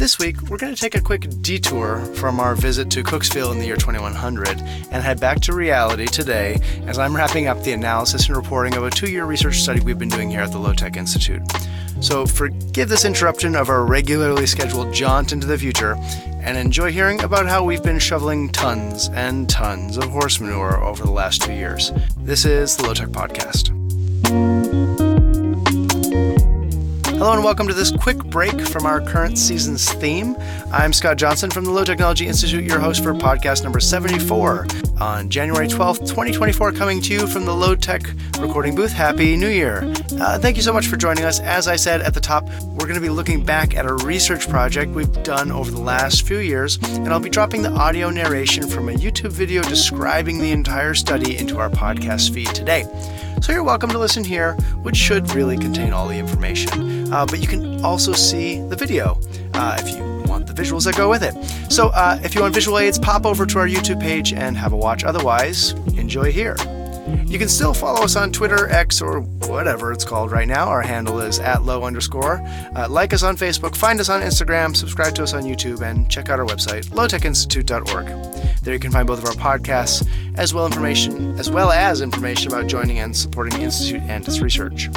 This week, we're going to take a quick detour from our visit to Cooksville in the year 2100 and head back to reality today as I'm wrapping up the analysis and reporting of a two year research study we've been doing here at the Low Tech Institute. So, forgive this interruption of our regularly scheduled jaunt into the future and enjoy hearing about how we've been shoveling tons and tons of horse manure over the last two years. This is the Low Tech Podcast. Hello and welcome to this quick break from our current season's theme. I'm Scott Johnson from the Low Technology Institute, your host for podcast number 74 on January 12th, 2024, coming to you from the Low Tech recording booth. Happy New Year! Uh, thank you so much for joining us. As I said at the top, we're going to be looking back at a research project we've done over the last few years, and I'll be dropping the audio narration from a YouTube video describing the entire study into our podcast feed today. So you're welcome to listen here, which should really contain all the information. Uh, but you can also see the video uh, if you want the visuals that go with it. So uh, if you want visual aids, pop over to our YouTube page and have a watch. Otherwise, enjoy here. You can still follow us on Twitter, X, or whatever it's called right now. Our handle is at low underscore. Uh, like us on Facebook, find us on Instagram, subscribe to us on YouTube, and check out our website, lowtechinstitute.org. There you can find both of our podcasts, as well information, as well as information about joining and supporting the institute and its research.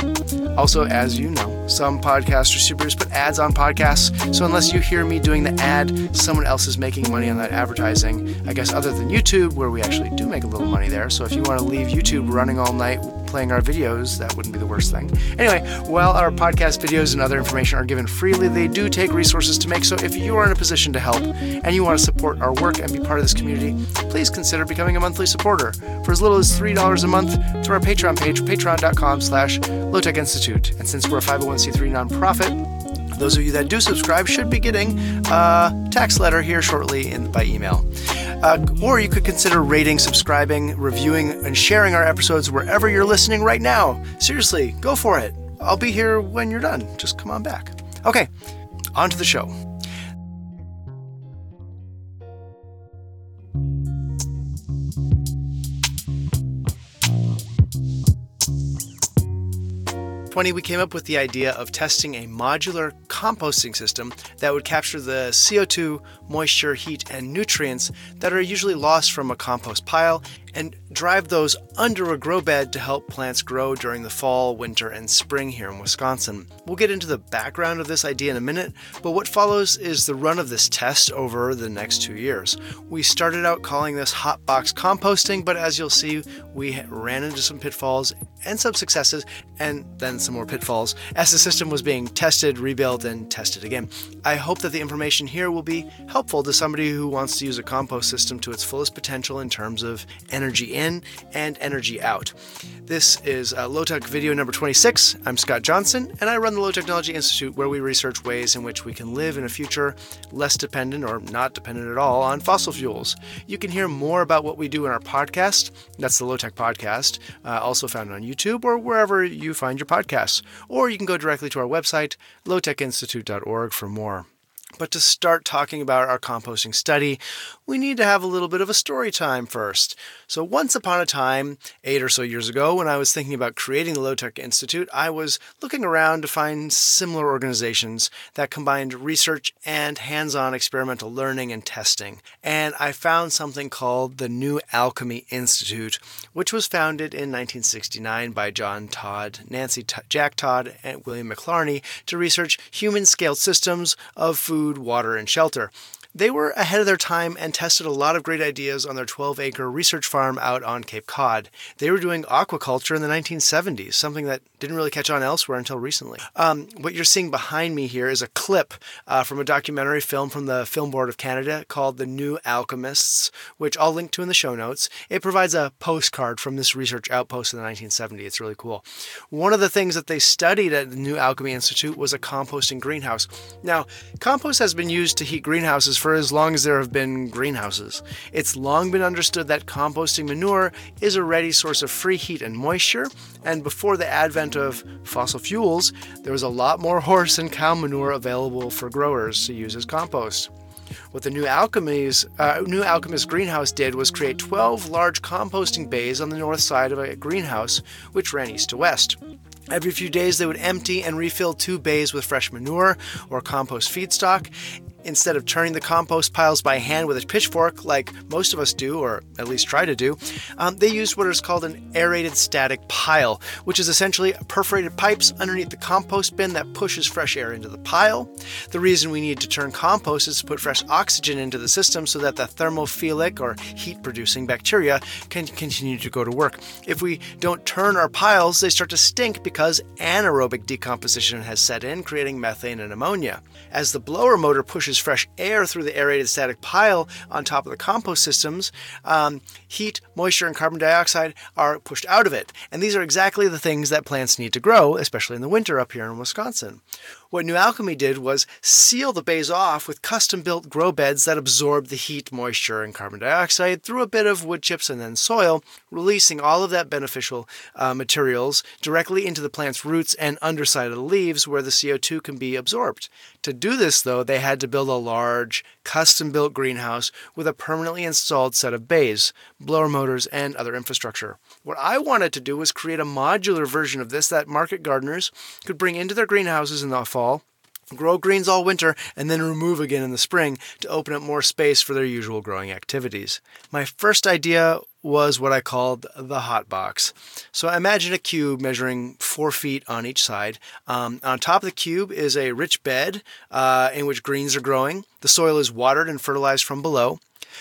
Also, as you know, some podcast distributors put ads on podcasts, so unless you hear me doing the ad, someone else is making money on that advertising. I guess other than YouTube, where we actually do make a little money there. So if you want to leave YouTube running all night playing our videos, that wouldn't be the worst thing. Anyway, while our podcast videos and other information are given freely, they do take resources to make. So if you are in a position to help and you want to support our work and be part of this community, please consider becoming a monthly supporter for as little as $3 a month through our Patreon page, patreon.com slash lowtech institute. And since we're a 501c3 nonprofit, those of you that do subscribe should be getting a tax letter here shortly in, by email. Uh, or you could consider rating, subscribing, reviewing, and sharing our episodes wherever you're listening right now. Seriously, go for it. I'll be here when you're done. Just come on back. Okay, on to the show. 20, we came up with the idea of testing a modular composting system that would capture the CO2, moisture, heat, and nutrients that are usually lost from a compost pile and drive those under a grow bed to help plants grow during the fall, winter, and spring here in Wisconsin. We'll get into the background of this idea in a minute, but what follows is the run of this test over the next two years. We started out calling this hot box composting, but as you'll see, we ran into some pitfalls and some successes, and then some more pitfalls as the system was being tested, rebuilt, and tested again. I hope that the information here will be helpful to somebody who wants to use a compost system to its fullest potential in terms of energy in and energy out. This is uh, Low Tech video number 26. I'm Scott Johnson, and I run the Low Technology Institute, where we research ways in which we can live in a future less dependent or not dependent at all on fossil fuels. You can hear more about what we do in our podcast. That's the Low Tech Podcast, uh, also found on YouTube or wherever you find your podcasts. Or you can go directly to our website, lowtechinstitute.org, for more. But to start talking about our composting study, we need to have a little bit of a story time first. So, once upon a time, eight or so years ago, when I was thinking about creating the Low Tech Institute, I was looking around to find similar organizations that combined research and hands on experimental learning and testing. And I found something called the New Alchemy Institute, which was founded in 1969 by John Todd, Nancy T- Jack Todd, and William McLarney to research human scaled systems of food, water, and shelter. They were ahead of their time and tested a lot of great ideas on their 12 acre research farm out on Cape Cod. They were doing aquaculture in the 1970s, something that didn't really catch on elsewhere until recently. Um, what you're seeing behind me here is a clip uh, from a documentary film from the Film Board of Canada called The New Alchemists, which I'll link to in the show notes. It provides a postcard from this research outpost in the 1970s. It's really cool. One of the things that they studied at the New Alchemy Institute was a composting greenhouse. Now, compost has been used to heat greenhouses for as long as there have been greenhouses. It's long been understood that composting manure is a ready source of free heat and moisture, and before the advent of fossil fuels, there was a lot more horse and cow manure available for growers to use as compost. What the new Alchemy's uh, new Alchemist greenhouse did was create 12 large composting bays on the north side of a greenhouse, which ran east to west. Every few days, they would empty and refill two bays with fresh manure or compost feedstock, Instead of turning the compost piles by hand with a pitchfork, like most of us do, or at least try to do, um, they used what is called an aerated static pile, which is essentially perforated pipes underneath the compost bin that pushes fresh air into the pile. The reason we need to turn compost is to put fresh oxygen into the system so that the thermophilic or heat producing bacteria can continue to go to work. If we don't turn our piles, they start to stink because anaerobic decomposition has set in, creating methane and ammonia. As the blower motor pushes pushes fresh air through the aerated static pile on top of the compost systems, um, heat, moisture, and carbon dioxide are pushed out of it. And these are exactly the things that plants need to grow, especially in the winter up here in Wisconsin. What New Alchemy did was seal the bays off with custom built grow beds that absorb the heat, moisture, and carbon dioxide through a bit of wood chips and then soil, releasing all of that beneficial uh, materials directly into the plant's roots and underside of the leaves where the CO2 can be absorbed. To do this, though, they had to build a large, custom built greenhouse with a permanently installed set of bays, blower motors, and other infrastructure. What I wanted to do was create a modular version of this that market gardeners could bring into their greenhouses in the fall grow greens all winter, and then remove again in the spring to open up more space for their usual growing activities. My first idea was what I called the hot box. So imagine a cube measuring four feet on each side. Um, on top of the cube is a rich bed uh, in which greens are growing. The soil is watered and fertilized from below.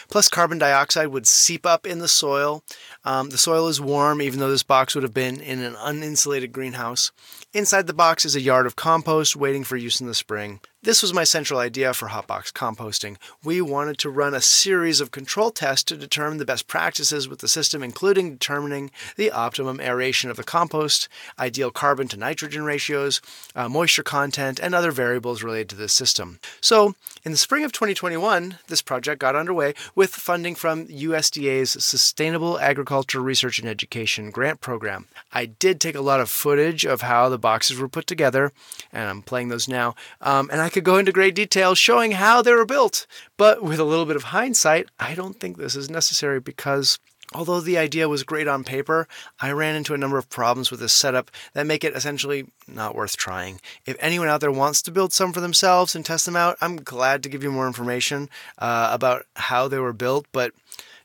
Plus, carbon dioxide would seep up in the soil. Um, the soil is warm, even though this box would have been in an uninsulated greenhouse. Inside the box is a yard of compost waiting for use in the spring. This was my central idea for hotbox composting. We wanted to run a series of control tests to determine the best practices with the system, including determining the optimum aeration of the compost, ideal carbon to nitrogen ratios, uh, moisture content, and other variables related to the system. So, in the spring of 2021, this project got underway with funding from USDA's Sustainable Agriculture Research and Education Grant Program. I did take a lot of footage of how the boxes were put together, and I'm playing those now, um, and I could go into great detail showing how they were built. But with a little bit of hindsight, I don't think this is necessary because although the idea was great on paper, I ran into a number of problems with this setup that make it essentially not worth trying. If anyone out there wants to build some for themselves and test them out, I'm glad to give you more information uh, about how they were built, but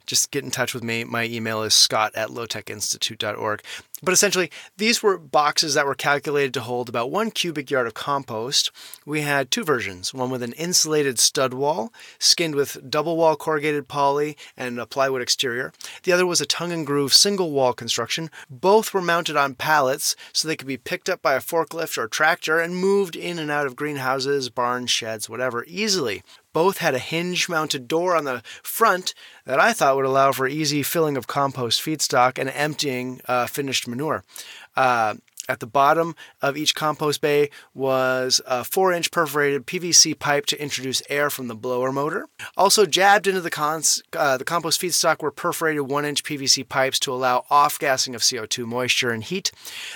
just get in touch with me. My email is scott at lowtechinstitute.org. But essentially, these were boxes that were calculated to hold about one cubic yard of compost. We had two versions one with an insulated stud wall, skinned with double wall corrugated poly and a plywood exterior. The other was a tongue and groove single wall construction. Both were mounted on pallets so they could be picked up by a forklift or tractor and moved in and out of greenhouses, barns, sheds, whatever, easily. Both had a hinge mounted door on the front that I thought would allow for easy filling of compost feedstock and emptying uh, finished manure. Uh, at the bottom of each compost bay was a 4 inch perforated PVC pipe to introduce air from the blower motor. Also, jabbed into the, cons, uh, the compost feedstock were perforated 1 inch PVC pipes to allow off gassing of CO2 moisture and heat.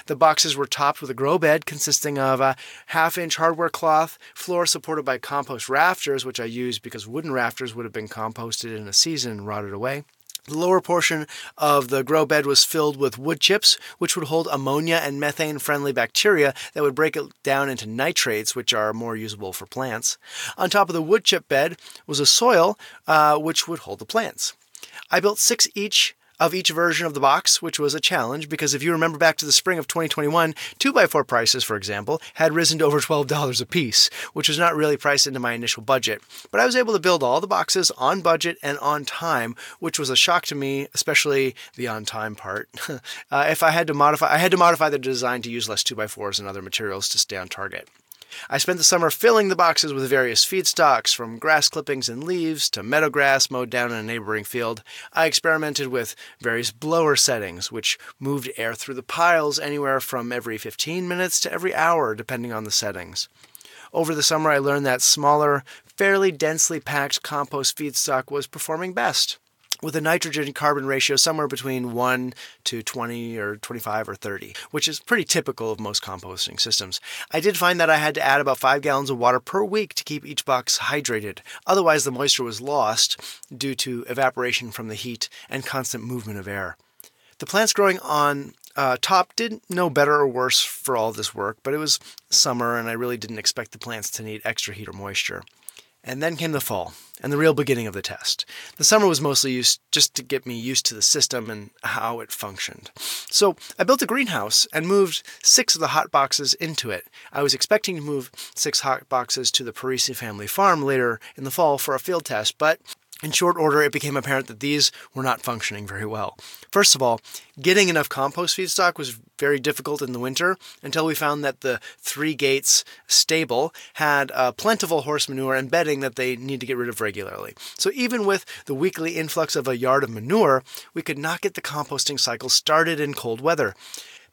The boxes were topped with a grow bed consisting of a half inch hardware cloth, floor supported by compost rafters, which I used because wooden rafters would have been composted in a season and rotted away. The lower portion of the grow bed was filled with wood chips, which would hold ammonia and methane friendly bacteria that would break it down into nitrates, which are more usable for plants. On top of the wood chip bed was a soil, uh, which would hold the plants. I built six each of each version of the box, which was a challenge because if you remember back to the spring of 2021, 2x4 prices, for example, had risen to over $12 a piece, which was not really priced into my initial budget. But I was able to build all the boxes on budget and on time, which was a shock to me, especially the on time part. uh, if I had to modify, I had to modify the design to use less 2x4s and other materials to stay on target. I spent the summer filling the boxes with various feedstocks, from grass clippings and leaves to meadow grass mowed down in a neighboring field. I experimented with various blower settings, which moved air through the piles anywhere from every 15 minutes to every hour, depending on the settings. Over the summer, I learned that smaller, fairly densely packed compost feedstock was performing best. With a nitrogen carbon ratio somewhere between 1 to 20 or 25 or 30, which is pretty typical of most composting systems. I did find that I had to add about 5 gallons of water per week to keep each box hydrated. Otherwise, the moisture was lost due to evaporation from the heat and constant movement of air. The plants growing on uh, top did no better or worse for all this work, but it was summer and I really didn't expect the plants to need extra heat or moisture. And then came the fall and the real beginning of the test. The summer was mostly used just to get me used to the system and how it functioned. So I built a greenhouse and moved six of the hot boxes into it. I was expecting to move six hot boxes to the Parisi family farm later in the fall for a field test, but in short order, it became apparent that these were not functioning very well. First of all, getting enough compost feedstock was very difficult in the winter until we found that the Three Gates stable had plentiful horse manure and bedding that they need to get rid of regularly. So even with the weekly influx of a yard of manure, we could not get the composting cycle started in cold weather.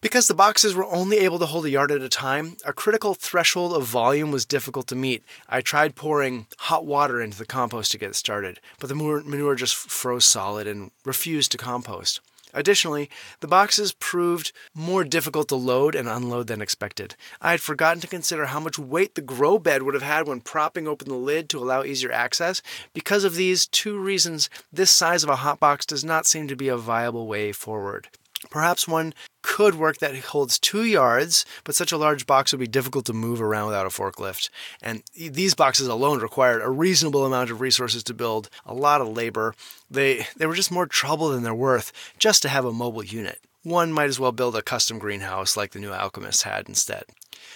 Because the boxes were only able to hold a yard at a time, a critical threshold of volume was difficult to meet. I tried pouring hot water into the compost to get it started, but the manure just froze solid and refused to compost. Additionally, the boxes proved more difficult to load and unload than expected. I had forgotten to consider how much weight the grow bed would have had when propping open the lid to allow easier access. Because of these two reasons, this size of a hot box does not seem to be a viable way forward. Perhaps one could work that holds two yards, but such a large box would be difficult to move around without a forklift. And these boxes alone required a reasonable amount of resources to build, a lot of labor. They, they were just more trouble than they're worth just to have a mobile unit. One might as well build a custom greenhouse like the new alchemists had instead.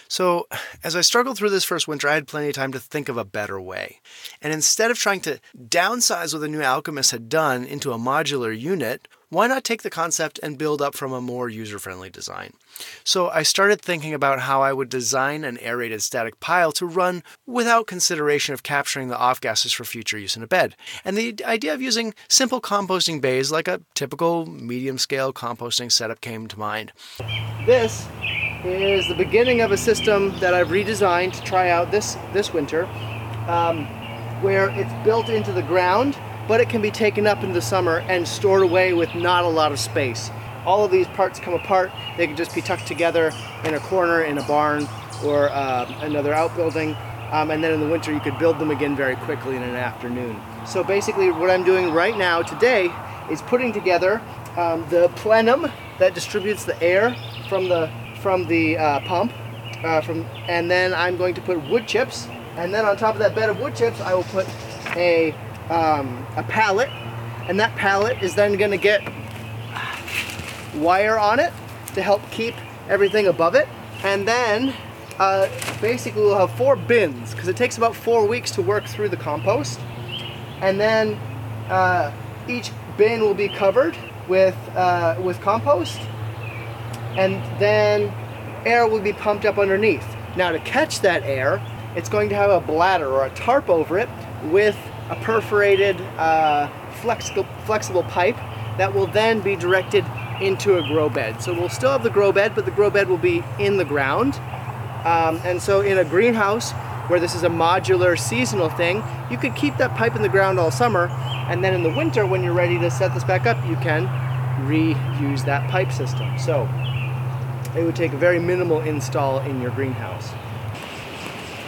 So, as I struggled through this first winter, I had plenty of time to think of a better way. And instead of trying to downsize what the new alchemists had done into a modular unit, why not take the concept and build up from a more user friendly design? So I started thinking about how I would design an aerated static pile to run without consideration of capturing the off gases for future use in a bed. And the idea of using simple composting bays like a typical medium scale composting setup came to mind. This is the beginning of a system that I've redesigned to try out this, this winter, um, where it's built into the ground, but it can be taken up in the summer and stored away with not a lot of space. All of these parts come apart. They can just be tucked together in a corner in a barn or uh, another outbuilding. Um, and then in the winter you could build them again very quickly in an afternoon. So basically what I'm doing right now today is putting together um, the plenum that distributes the air from the from the uh, pump, uh, from, and then I'm going to put wood chips, and then on top of that bed of wood chips, I will put a, um, a pallet, and that pallet is then going to get wire on it to help keep everything above it, and then uh, basically we'll have four bins, because it takes about four weeks to work through the compost, and then uh, each bin will be covered with, uh, with compost, and then air will be pumped up underneath. Now to catch that air, it's going to have a bladder or a tarp over it with a perforated uh, flexible, flexible pipe that will then be directed into a grow bed. So we'll still have the grow bed, but the grow bed will be in the ground. Um, and so in a greenhouse, where this is a modular seasonal thing, you could keep that pipe in the ground all summer, and then in the winter, when you're ready to set this back up, you can reuse that pipe system. So it would take a very minimal install in your greenhouse.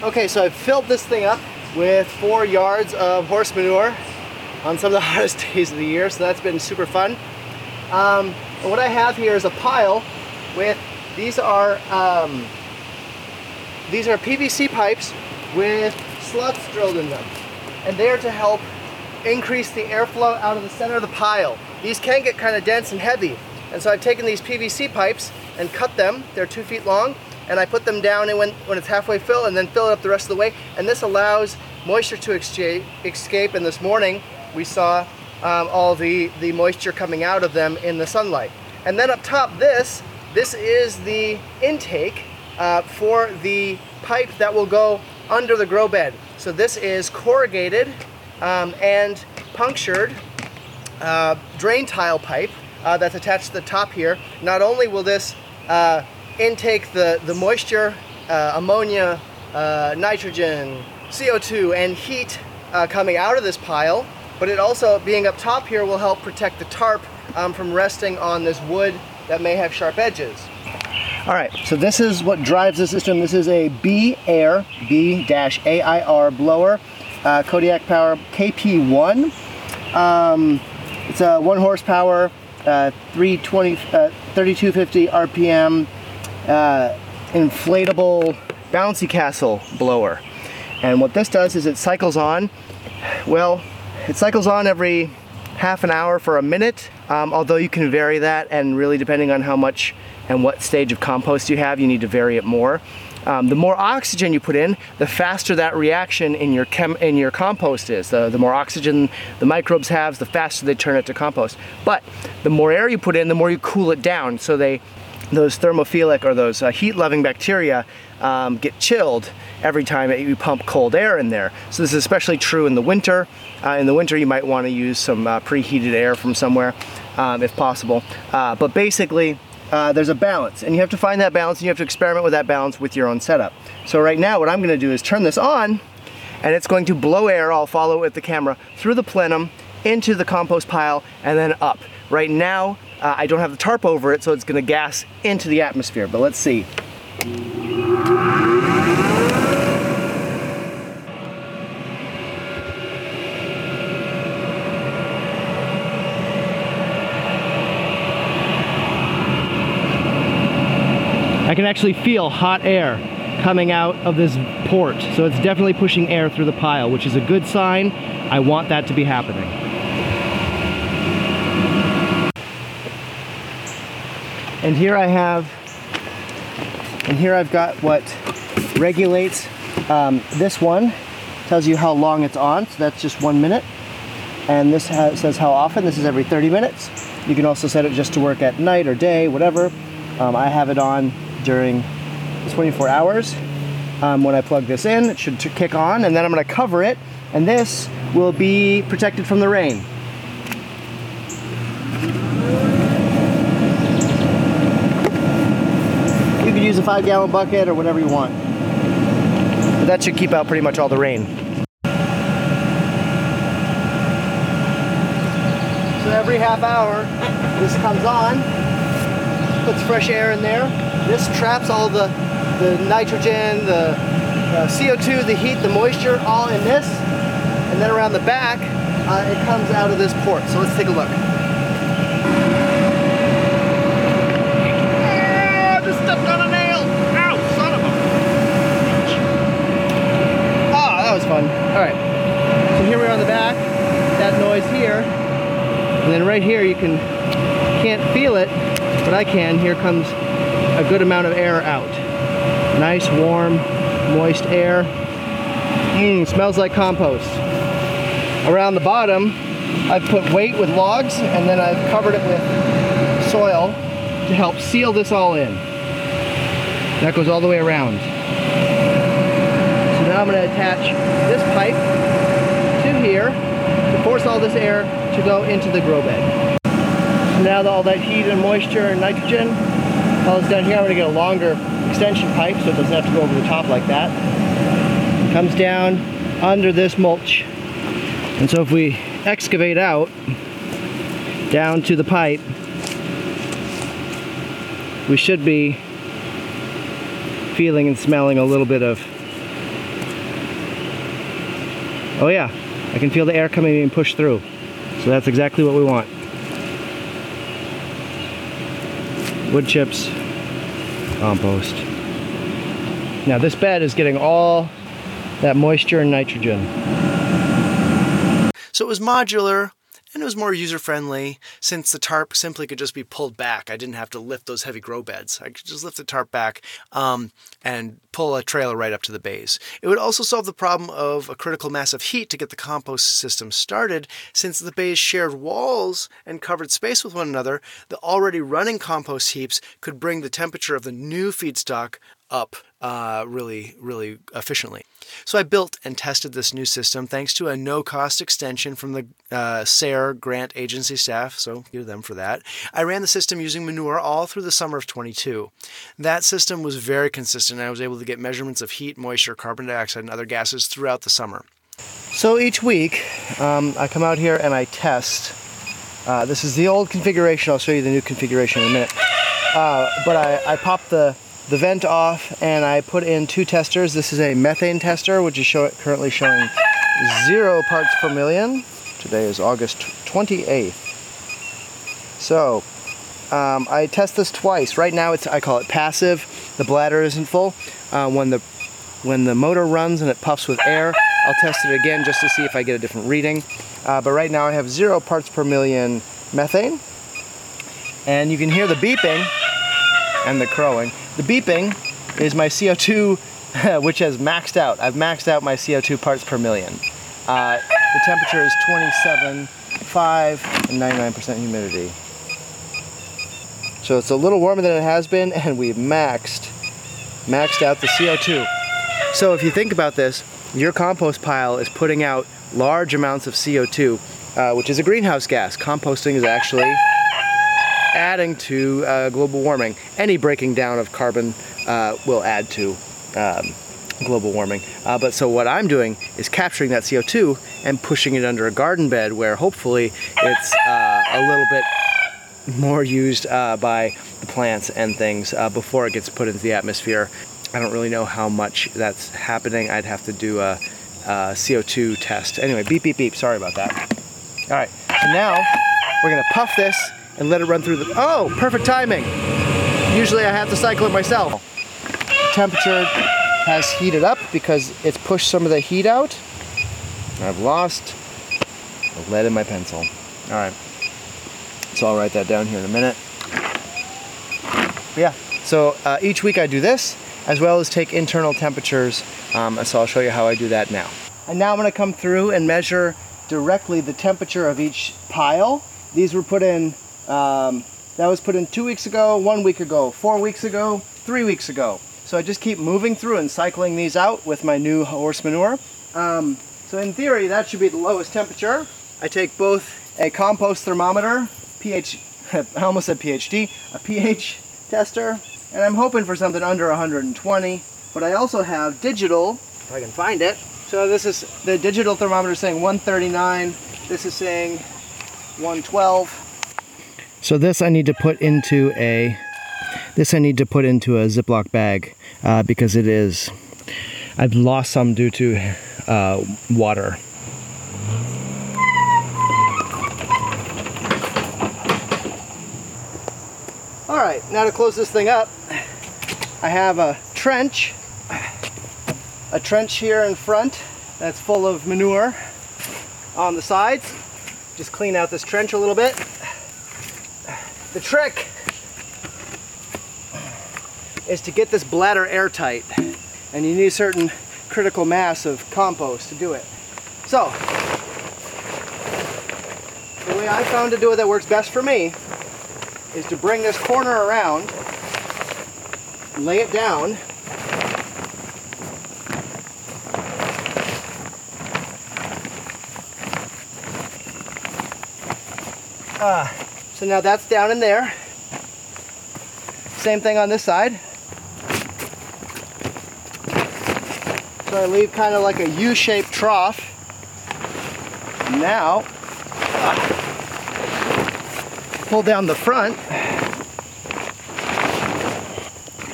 Okay, so I've filled this thing up with four yards of horse manure on some of the hottest days of the year, so that's been super fun. Um, what I have here is a pile with, these are, um, these are PVC pipes with sluts drilled in them. And they are to help increase the airflow out of the center of the pile. These can get kind of dense and heavy. And so I've taken these PVC pipes and cut them. They're two feet long. And I put them down and when, when it's halfway filled and then fill it up the rest of the way. And this allows moisture to escape. And this morning we saw um, all the, the moisture coming out of them in the sunlight. And then up top this, this is the intake uh, for the pipe that will go under the grow bed. So this is corrugated um, and punctured uh, drain tile pipe uh, that's attached to the top here. Not only will this uh, intake the, the moisture, uh, ammonia, uh, nitrogen, CO2, and heat uh, coming out of this pile, but it also, being up top here, will help protect the tarp um, from resting on this wood that may have sharp edges. All right, so this is what drives the system. This is a B-Air, B-AIR blower, uh, Kodiak Power KP1. Um, it's a one horsepower, uh, 320, uh, 3250 RPM, uh, inflatable bouncy castle blower. And what this does is it cycles on, well, it cycles on every half an hour for a minute, um, although you can vary that and really depending on how much and what stage of compost you have, you need to vary it more. Um, the more oxygen you put in, the faster that reaction in your chem in your compost is. The, the more oxygen the microbes have, the faster they turn it to compost. But the more air you put in, the more you cool it down. So they, those thermophilic or those uh, heat-loving bacteria um, get chilled every time you pump cold air in there. So this is especially true in the winter. Uh, in the winter, you might want to use some uh, preheated air from somewhere, um, if possible. Uh, but basically, uh, there's a balance and you have to find that balance and you have to experiment with that balance with your own setup. So right now what I'm going to do is turn this on and it's going to blow air, I'll follow with the camera, through the plenum, into the compost pile, and then up. Right now, uh, I don't have the tarp over it, so it's gonna gas into the atmosphere, but let's see. I can actually feel hot air coming out of this port. So it's definitely pushing air through the pile, which is a good sign. I want that to be happening. And here I have, and here I've got what regulates um, this one, tells you how long it's on, so that's just one minute. And this has, says how often, this is every 30 minutes. You can also set it just to work at night or day, whatever. Um, I have it on during 24 hours. Um, when I plug this in, it should kick on, and then I'm going to cover it, and this will be protected from the rain. You could use a five gallon bucket or whatever you want. But that should keep out pretty much all the rain. So every half hour, this comes on, puts fresh air in there, this traps all the, the nitrogen, the uh, CO2, the heat, the moisture, all in this. And then around the back, uh, it comes out of this port. So let's take a look. Ah, just stepped on a nail. Ow, son of a... Ah, that was fun. All right. So here we are on the back. That noise here. And then right here you can, can't feel it, but I can. Here comes a good amount of air out. Nice, warm, moist air. Mmm, smells like compost. Around the bottom, I've put weight with logs and then I've covered it with soil to help seal this all in. That goes all the way around. Now I'm going to attach this pipe to here to force all this air to go into the grow bed. So now that all that heat and moisture and nitrogen all it's done here, I'm going to get a longer extension pipe so it doesn't have to go over the top like that. It comes down under this mulch. And so if we excavate out down to the pipe, we should be feeling and smelling a little bit of oh yeah I can feel the air coming and push through so that's exactly what we want wood chips, compost. Now this bed is getting all that moisture and nitrogen. So it was modular, and it was more user friendly since the tarp simply could just be pulled back. I didn't have to lift those heavy grow beds. I could just lift the tarp back um, and pull a trailer right up to the bays. It would also solve the problem of a critical mass of heat to get the compost system started since the bays shared walls and covered space with one another. The already running compost heaps could bring the temperature of the new feedstock up uh, really, really efficiently. So I built and tested this new system thanks to a no-cost extension from the uh, SARE grant agency staff, so give to them for that. I ran the system using manure all through the summer of 22. That system was very consistent. I was able to get measurements of heat, moisture, carbon dioxide, and other gases throughout the summer. So each week, um, I come out here and I test. Uh, this is the old configuration. I'll show you the new configuration in a minute. Uh, but I, I pop the, the vent off and I put in two testers. This is a methane tester, which is show, currently showing zero parts per million. Today is August 28th. So um, I test this twice. Right now, it's I call it passive. The bladder isn't full. Uh, when the when the motor runs and it puffs with air, I'll test it again just to see if I get a different reading. Uh, but right now I have zero parts per million methane. And you can hear the beeping and the crowing. The beeping is my CO2, which has maxed out. I've maxed out my CO2 parts per million. Uh, the temperature is 27.5 and 99% humidity. So it's a little warmer than it has been and we've maxed, maxed out the CO2. So if you think about this, your compost pile is putting out large amounts of CO2, uh, which is a greenhouse gas. Composting is actually adding to uh, global warming. Any breaking down of carbon uh, will add to um, global warming. Uh, but so what I'm doing is capturing that CO2 and pushing it under a garden bed where hopefully it's uh, a little bit more used uh, by the plants and things before it gets put into the atmosphere I don't really know how much that's happening. I'd have to do a, a CO2 test. Anyway, beep, beep, beep. Sorry about that. All right, so now we're gonna puff this and let it run through the, oh, perfect timing. Usually I have to cycle it myself. Temperature has heated up because it's pushed some of the heat out. I've lost the lead in my pencil. All right, so I'll write that down here in a minute. Yeah, so uh, each week I do this as well as take internal temperatures. Um, so I'll show you how I do that now. And now I'm gonna come through and measure directly the temperature of each pile. These were put in, um, that was put in two weeks ago, one week ago, four weeks ago, three weeks ago. So I just keep moving through and cycling these out with my new horse manure. Um, so in theory, that should be the lowest temperature. I take both a compost thermometer, pH, I almost said PhD, a pH tester, and I'm hoping for something under 120. But I also have digital, if I can find it. So this is the digital thermometer saying 139. This is saying 112. So this I need to put into a this I need to put into a Ziploc bag uh, because it is I've lost some due to uh, water. All right, now to close this thing up, I have a trench, a trench here in front that's full of manure on the sides. Just clean out this trench a little bit. The trick is to get this bladder airtight and you need a certain critical mass of compost to do it. So, the way I found to do it that works best for me is to bring this corner around lay it down. Uh, so now that's down in there. Same thing on this side. So I leave kind of like a U-shaped trough. Now, pull down the front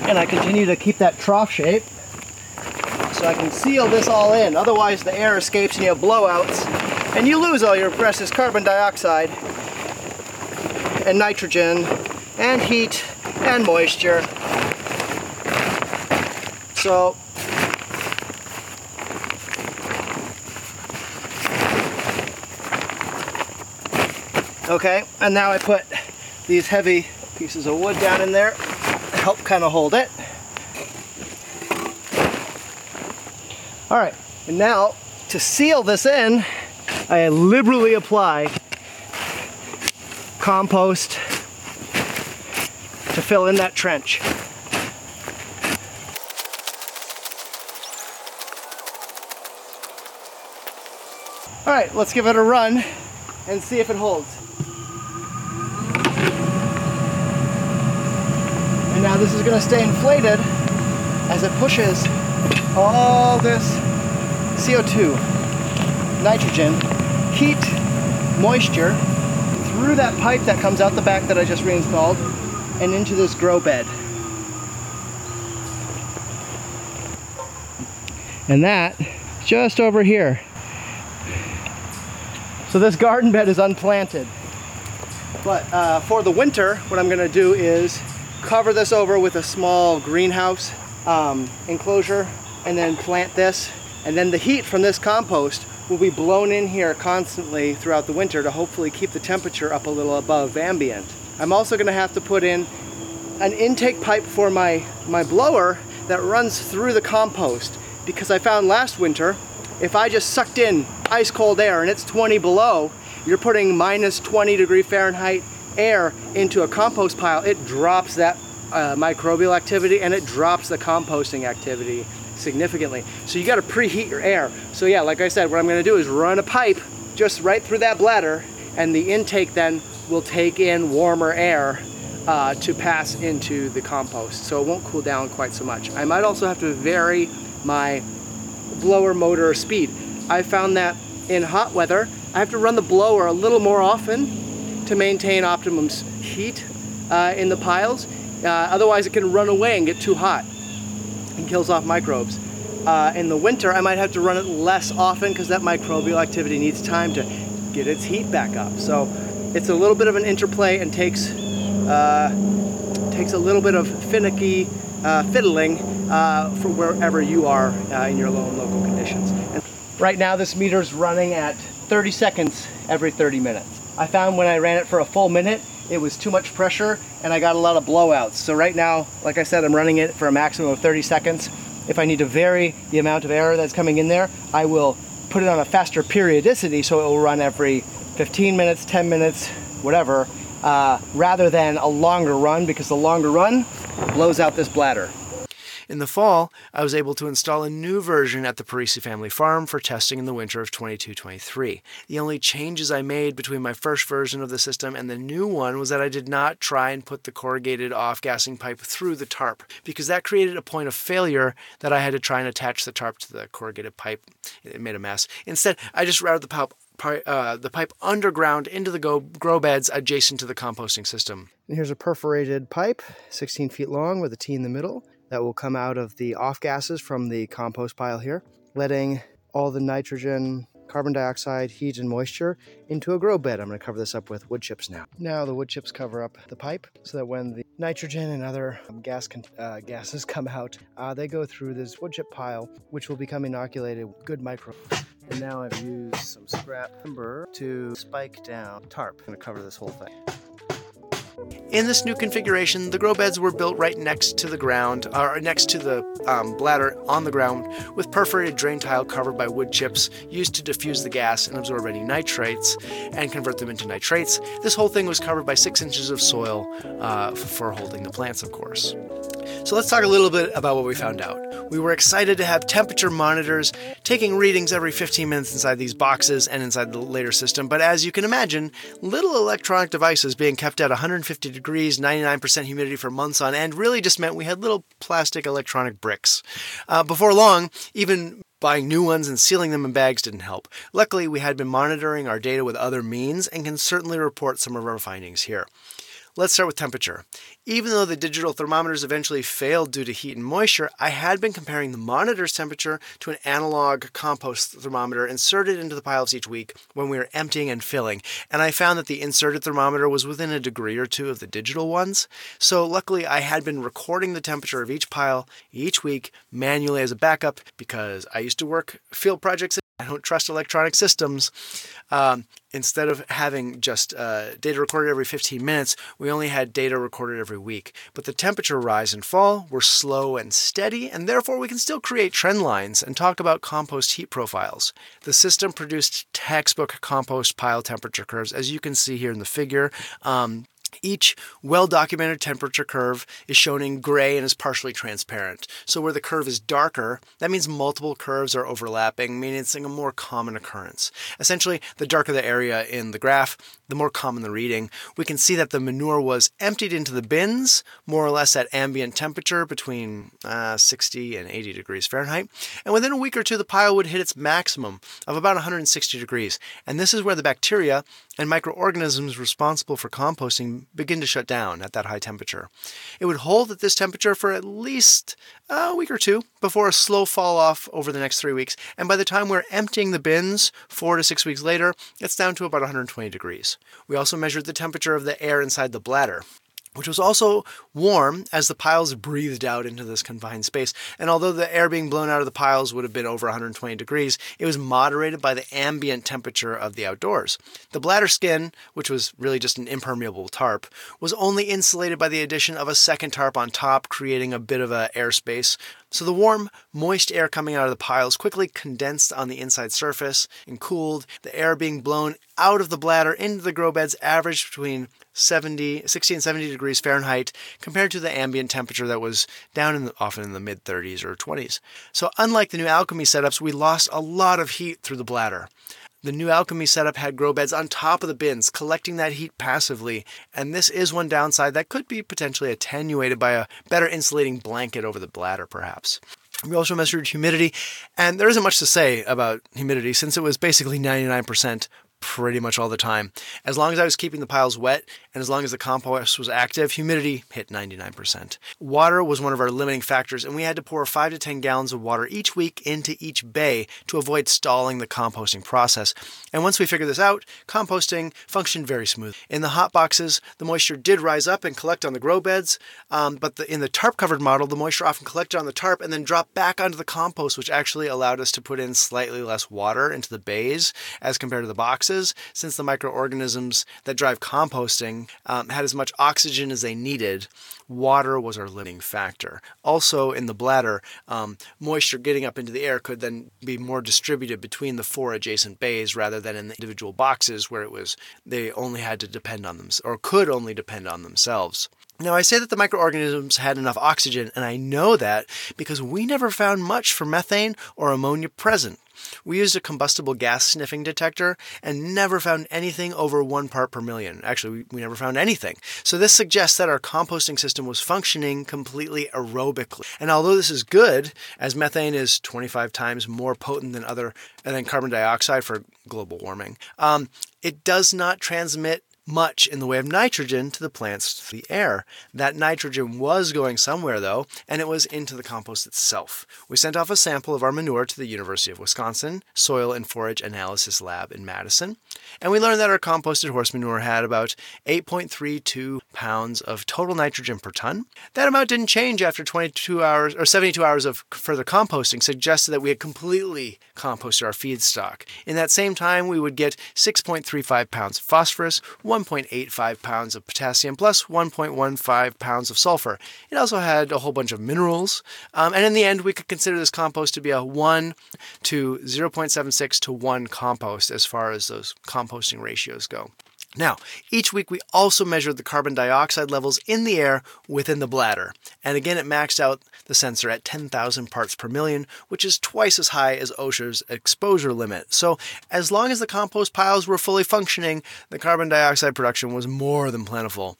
and I continue to keep that trough shape so I can seal this all in. Otherwise the air escapes and you have blowouts and you lose all your precious carbon dioxide and nitrogen and heat and moisture. So Okay, and now I put these heavy pieces of wood down in there to help kind of hold it. All right, and now to seal this in, I liberally apply compost to fill in that trench. All right, let's give it a run and see if it holds. And now this is going to stay inflated as it pushes all this CO2 nitrogen, heat, moisture through that pipe that comes out the back that I just reinstalled and into this grow bed. And that just over here. So this garden bed is unplanted. But uh, for the winter, what I'm gonna do is cover this over with a small greenhouse um, enclosure and then plant this. And then the heat from this compost will be blown in here constantly throughout the winter to hopefully keep the temperature up a little above ambient. I'm also gonna have to put in an intake pipe for my, my blower that runs through the compost because I found last winter, if I just sucked in ice cold air and it's 20 below, you're putting minus 20 degree Fahrenheit air into a compost pile, it drops that uh, microbial activity and it drops the composting activity significantly. So you gotta preheat your air. So yeah, like I said, what I'm gonna do is run a pipe just right through that bladder and the intake then will take in warmer air uh, to pass into the compost. So it won't cool down quite so much. I might also have to vary my blower motor speed. I found that in hot weather, I have to run the blower a little more often to maintain optimum heat uh, in the piles. Uh, otherwise it can run away and get too hot and kills off microbes. Uh, in the winter, I might have to run it less often because that microbial activity needs time to get its heat back up. So it's a little bit of an interplay and takes uh, takes a little bit of finicky uh, fiddling uh, for wherever you are uh, in your local conditions. And right now this meter is running at 30 seconds every 30 minutes. I found when I ran it for a full minute, it was too much pressure and I got a lot of blowouts. So right now, like I said, I'm running it for a maximum of 30 seconds. If I need to vary the amount of air that's coming in there, I will put it on a faster periodicity so it will run every 15 minutes, 10 minutes, whatever, uh, rather than a longer run because the longer run blows out this bladder. In the fall, I was able to install a new version at the Parisi family farm for testing in the winter of 22-23. The only changes I made between my first version of the system and the new one was that I did not try and put the corrugated off-gassing pipe through the tarp because that created a point of failure that I had to try and attach the tarp to the corrugated pipe. It made a mess. Instead, I just routed the pipe uh, the pipe underground into the go- grow beds adjacent to the composting system. And here's a perforated pipe, 16 feet long with a T in the middle that will come out of the off gases from the compost pile here, letting all the nitrogen, carbon dioxide, heat, and moisture into a grow bed. I'm going to cover this up with wood chips now. Now the wood chips cover up the pipe so that when the nitrogen and other gas uh, gases come out, uh, they go through this wood chip pile, which will become inoculated with good micro. And now I've used some scrap timber to spike down tarp. I'm going to cover this whole thing. In this new configuration, the grow beds were built right next to the ground, or next to the um, bladder on the ground, with perforated drain tile covered by wood chips used to diffuse the gas and absorb any nitrates and convert them into nitrates. This whole thing was covered by six inches of soil uh, for holding the plants, of course. So let's talk a little bit about what we found out. We were excited to have temperature monitors taking readings every 15 minutes inside these boxes and inside the later system, but as you can imagine, little electronic devices being kept at 150 degrees, 99% humidity for months on end really just meant we had little plastic electronic bricks. Uh, before long, even Buying new ones and sealing them in bags didn't help. Luckily, we had been monitoring our data with other means and can certainly report some of our findings here. Let's start with temperature. Even though the digital thermometers eventually failed due to heat and moisture, I had been comparing the monitor's temperature to an analog compost thermometer inserted into the piles each week when we were emptying and filling, and I found that the inserted thermometer was within a degree or two of the digital ones. So luckily, I had been recording the temperature of each pile each week manually as a backup because I used to work field projects I don't trust electronic systems. Um, instead of having just uh, data recorded every 15 minutes, we only had data recorded every week. But the temperature rise and fall were slow and steady, and therefore we can still create trend lines and talk about compost heat profiles. The system produced textbook compost pile temperature curves, as you can see here in the figure. Um, Each well documented temperature curve is shown in gray and is partially transparent. So, where the curve is darker, that means multiple curves are overlapping, meaning it's a more common occurrence. Essentially, the darker the area in the graph, the more common the reading. We can see that the manure was emptied into the bins, more or less at ambient temperature between uh, 60 and 80 degrees Fahrenheit. And within a week or two, the pile would hit its maximum of about 160 degrees. And this is where the bacteria and microorganisms responsible for composting begin to shut down at that high temperature. It would hold at this temperature for at least a week or two before a slow fall off over the next three weeks. And by the time we're emptying the bins, four to six weeks later, it's down to about 120 degrees. We also measured the temperature of the air inside the bladder which was also warm as the piles breathed out into this confined space. And although the air being blown out of the piles would have been over 120 degrees, it was moderated by the ambient temperature of the outdoors. The bladder skin, which was really just an impermeable tarp, was only insulated by the addition of a second tarp on top, creating a bit of a airspace so the warm, moist air coming out of the piles quickly condensed on the inside surface and cooled. The air being blown out of the bladder into the grow beds averaged between 70, 60 and 70 degrees Fahrenheit compared to the ambient temperature that was down in the, often in the mid 30s or 20s. So unlike the new alchemy setups, we lost a lot of heat through the bladder. The new alchemy setup had grow beds on top of the bins, collecting that heat passively, and this is one downside that could be potentially attenuated by a better insulating blanket over the bladder, perhaps. We also measured humidity, and there isn't much to say about humidity since it was basically 99% pretty much all the time. As long as I was keeping the piles wet and as long as the compost was active, humidity hit 99%. Water was one of our limiting factors, and we had to pour 5 to 10 gallons of water each week into each bay to avoid stalling the composting process. And once we figured this out, composting functioned very smooth. In the hot boxes, the moisture did rise up and collect on the grow beds, um, but the, in the tarp covered model, the moisture often collected on the tarp and then dropped back onto the compost, which actually allowed us to put in slightly less water into the bays as compared to the boxes since the microorganisms that drive composting um, had as much oxygen as they needed, water was our limiting factor. Also, in the bladder, um, moisture getting up into the air could then be more distributed between the four adjacent bays rather than in the individual boxes where it was they only had to depend on them or could only depend on themselves. Now, I say that the microorganisms had enough oxygen, and I know that because we never found much for methane or ammonia present. We used a combustible gas sniffing detector and never found anything over one part per million. Actually, we, never found anything. So, this suggests that our composting system was functioning completely aerobically. And although this is good, as methane is 25 times more potent than other than carbon dioxide for global warming, um, it does not transmit much in the way of nitrogen to the plants through the air. That nitrogen was going somewhere though, and it was into the compost itself. We sent off a sample of our manure to the University of Wisconsin Soil and Forage Analysis Lab in Madison, and we learned that our composted horse manure had about 8.32 pounds of total nitrogen per ton. That amount didn't change after 22 hours or 72 hours of further composting, suggested that we had completely composted our feedstock. In that same time, we would get 6.35 pounds of phosphorus, 1.85 pounds of potassium plus 1.15 pounds of sulfur. It also had a whole bunch of minerals. Um, and in the end, we could consider this compost to be a 1 to 0.76 to 1 compost as far as those composting ratios go. Now, each week we also measured the carbon dioxide levels in the air within the bladder. And again, it maxed out the sensor at 10,000 parts per million, which is twice as high as OSHA's exposure limit. So, as long as the compost piles were fully functioning, the carbon dioxide production was more than plentiful.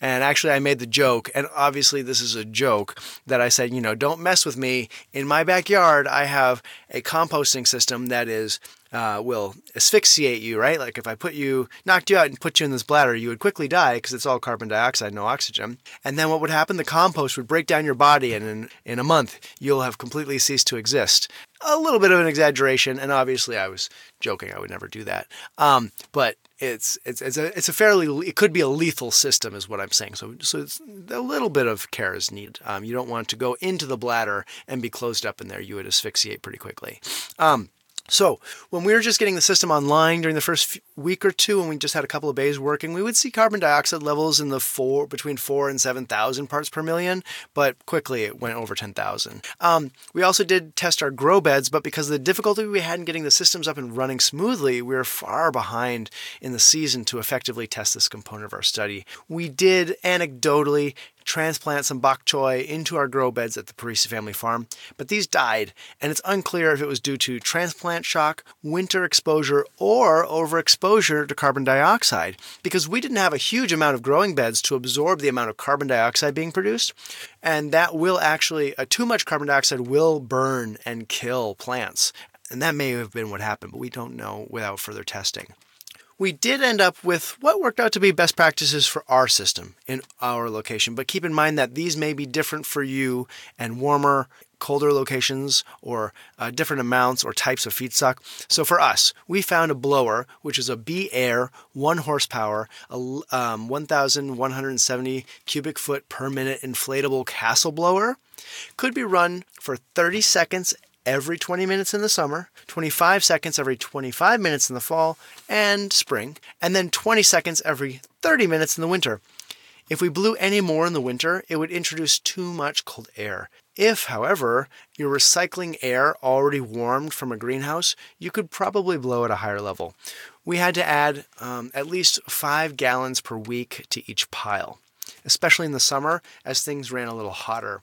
And actually, I made the joke, and obviously, this is a joke that I said, you know, don't mess with me. In my backyard, I have a composting system that is uh, will asphyxiate you, right? Like if I put you, knocked you out and put you in this bladder, you would quickly die because it's all carbon dioxide, no oxygen. And then what would happen? The compost would break down your body, and in, in a month, you'll have completely ceased to exist. A little bit of an exaggeration, and obviously I was joking. I would never do that. Um, but it's it's it's a it's a fairly it could be a lethal system is what I'm saying. So so it's a little bit of care is needed. Um, you don't want to go into the bladder and be closed up in there. You would asphyxiate pretty quickly. Um, So, when we were just getting the system online during the first week or two, and we just had a couple of bays working, we would see carbon dioxide levels in the four between four and seven thousand parts per million. But quickly, it went over ten thousand. Um, we also did test our grow beds, but because of the difficulty we had in getting the systems up and running smoothly, we were far behind in the season to effectively test this component of our study. We did anecdotally transplant some bok choy into our grow beds at the Parisi family farm, but these died, and it's unclear if it was due to transplant shock, winter exposure, or overexposure to carbon dioxide, because we didn't have a huge amount of growing beds to absorb the amount of carbon dioxide being produced, and that will actually, uh, too much carbon dioxide will burn and kill plants. And that may have been what happened, but we don't know without further testing we did end up with what worked out to be best practices for our system in our location. But keep in mind that these may be different for you and warmer, colder locations or uh, different amounts or types of feedstock. So for us, we found a blower, which is a B Air 1 horsepower, a, um, 1,170 cubic foot per minute inflatable castle blower. Could be run for 30 seconds every 20 minutes in the summer, 25 seconds every 25 minutes in the fall and spring, and then 20 seconds every 30 minutes in the winter. If we blew any more in the winter, it would introduce too much cold air. If, however, you're recycling air already warmed from a greenhouse, you could probably blow at a higher level. We had to add um, at least five gallons per week to each pile, especially in the summer as things ran a little hotter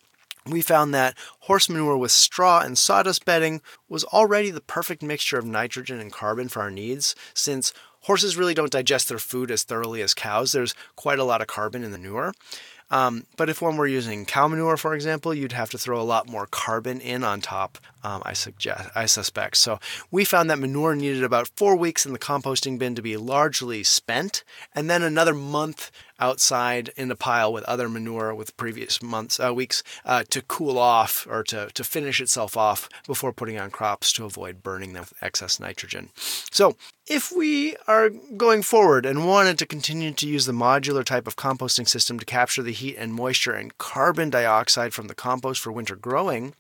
we found that horse manure with straw and sawdust bedding was already the perfect mixture of nitrogen and carbon for our needs, since horses really don't digest their food as thoroughly as cows. There's quite a lot of carbon in the manure. Um, but if one were using cow manure, for example, you'd have to throw a lot more carbon in on top. Um, I suggest, I suspect. So we found that manure needed about four weeks in the composting bin to be largely spent, and then another month outside in the pile with other manure with previous months, uh, weeks uh, to cool off or to, to finish itself off before putting on crops to avoid burning them with excess nitrogen. So, if we are going forward and wanted to continue to use the modular type of composting system to capture the heat and moisture and carbon dioxide from the compost for winter growing,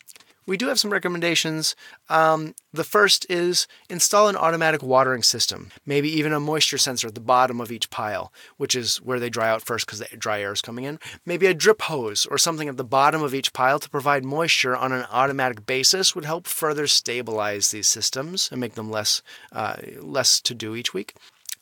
we do have some recommendations. Um, the first is install an automatic watering system, maybe even a moisture sensor at the bottom of each pile, which is where they dry out first because the dry air is coming in. Maybe a drip hose or something at the bottom of each pile to provide moisture on an automatic basis would help further stabilize these systems and make them less uh, less to do each week.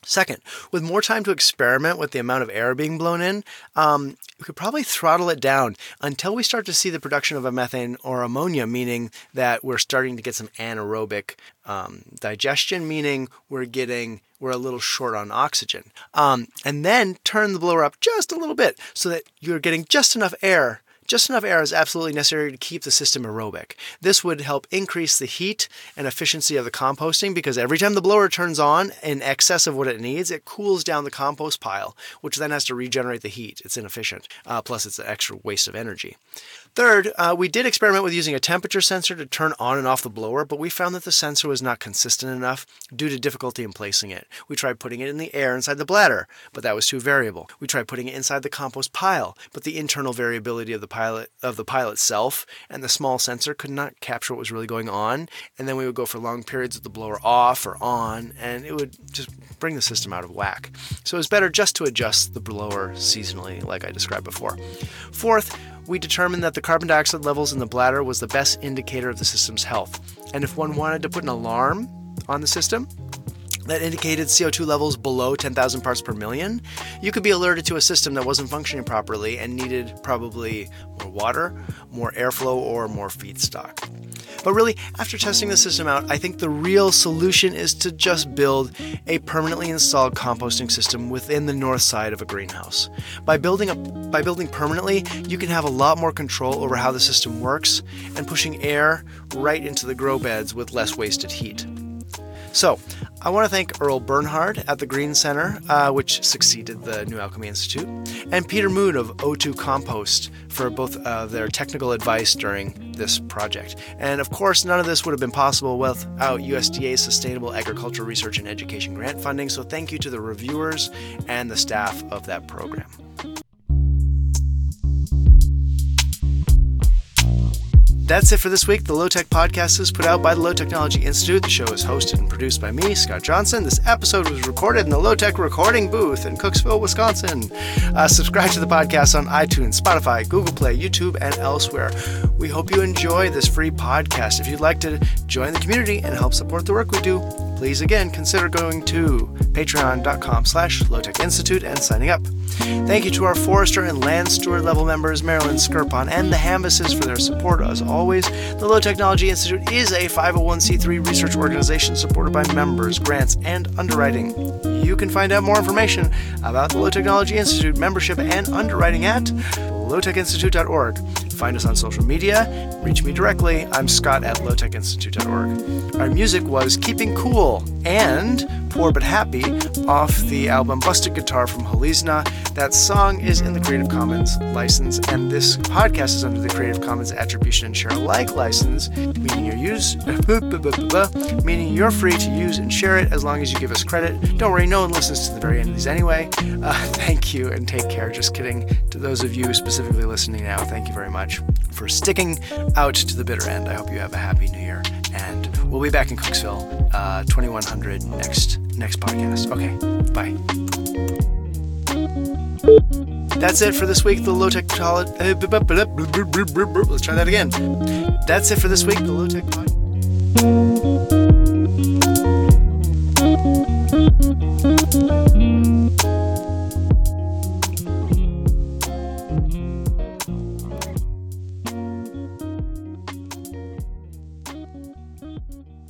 Second, with more time to experiment with the amount of air being blown in, um, we could probably throttle it down until we start to see the production of a methane or ammonia, meaning that we're starting to get some anaerobic um, digestion, meaning we're getting we're a little short on oxygen. Um, and then turn the blower up just a little bit so that you're getting just enough air just enough air is absolutely necessary to keep the system aerobic. This would help increase the heat and efficiency of the composting because every time the blower turns on in excess of what it needs, it cools down the compost pile, which then has to regenerate the heat. It's inefficient. Uh, plus, it's an extra waste of energy. Third, uh, we did experiment with using a temperature sensor to turn on and off the blower, but we found that the sensor was not consistent enough due to difficulty in placing it. We tried putting it in the air inside the bladder, but that was too variable. We tried putting it inside the compost pile, but the internal variability of the pilot of the pile itself and the small sensor could not capture what was really going on. And then we would go for long periods with the blower off or on, and it would just bring the system out of whack. So it was better just to adjust the blower seasonally, like I described before. Fourth, we determined that the carbon dioxide levels in the bladder was the best indicator of the system's health. And if one wanted to put an alarm on the system, that indicated CO2 levels below 10,000 parts per million, you could be alerted to a system that wasn't functioning properly and needed probably more water, more airflow, or more feedstock. But really, after testing the system out, I think the real solution is to just build a permanently installed composting system within the north side of a greenhouse. By building a, by building permanently, you can have a lot more control over how the system works and pushing air right into the grow beds with less wasted heat. So, I want to thank Earle Barnhart at the Green Center, uh, which succeeded the New Alchemy Institute, and Peter Moon of O2 Compost for both uh, their technical advice during this project. And of course, none of this would have been possible without USDA's Sustainable Agriculture Research and Education grant funding. So, thank you to the reviewers and the staff of that program. That's it for this week. The Low Tech Podcast is put out by the Low Technology Institute. The show is hosted and produced by me, Scott Johnson. This episode was recorded in the Low Tech recording booth in Cooksville, Wisconsin. Uh, subscribe to the podcast on iTunes, Spotify, Google Play, YouTube, and elsewhere. We hope you enjoy this free podcast. If you'd like to join the community and help support the work we do, please again consider going to patreon.com slash lowtech institute and signing up. Thank you to our forester and land steward level members marilyn skirpon and the hambuses for their support. As always the low technology institute is a 501c3 research organization supported by members grants and underwriting. You can find out more information about the low technology institute membership and underwriting at lowtechinstitute.org. Find us on social media. Reach me directly. I'm Scott at lowtechinstitute.org. Our music was Keeping Cool and Poor But Happy off the album Busted Guitar from Holizna. That song is in the Creative Commons license, and this podcast is under the Creative Commons Attribution and Share Alike license, meaning you're use, meaning you're free to use and share it as long as you give us credit. Don't worry, no one listens to the very end of these anyway. Uh, thank you and take care. Just kidding. To those of you specifically listening now, thank you very much for sticking out to the bitter end. I hope you have a happy new year, and we'll be back in Cooksville, uh, 2100 next next podcast. Okay, bye. That's it for this week. The low tech. Let's try that again. That's it for this week. The low tech.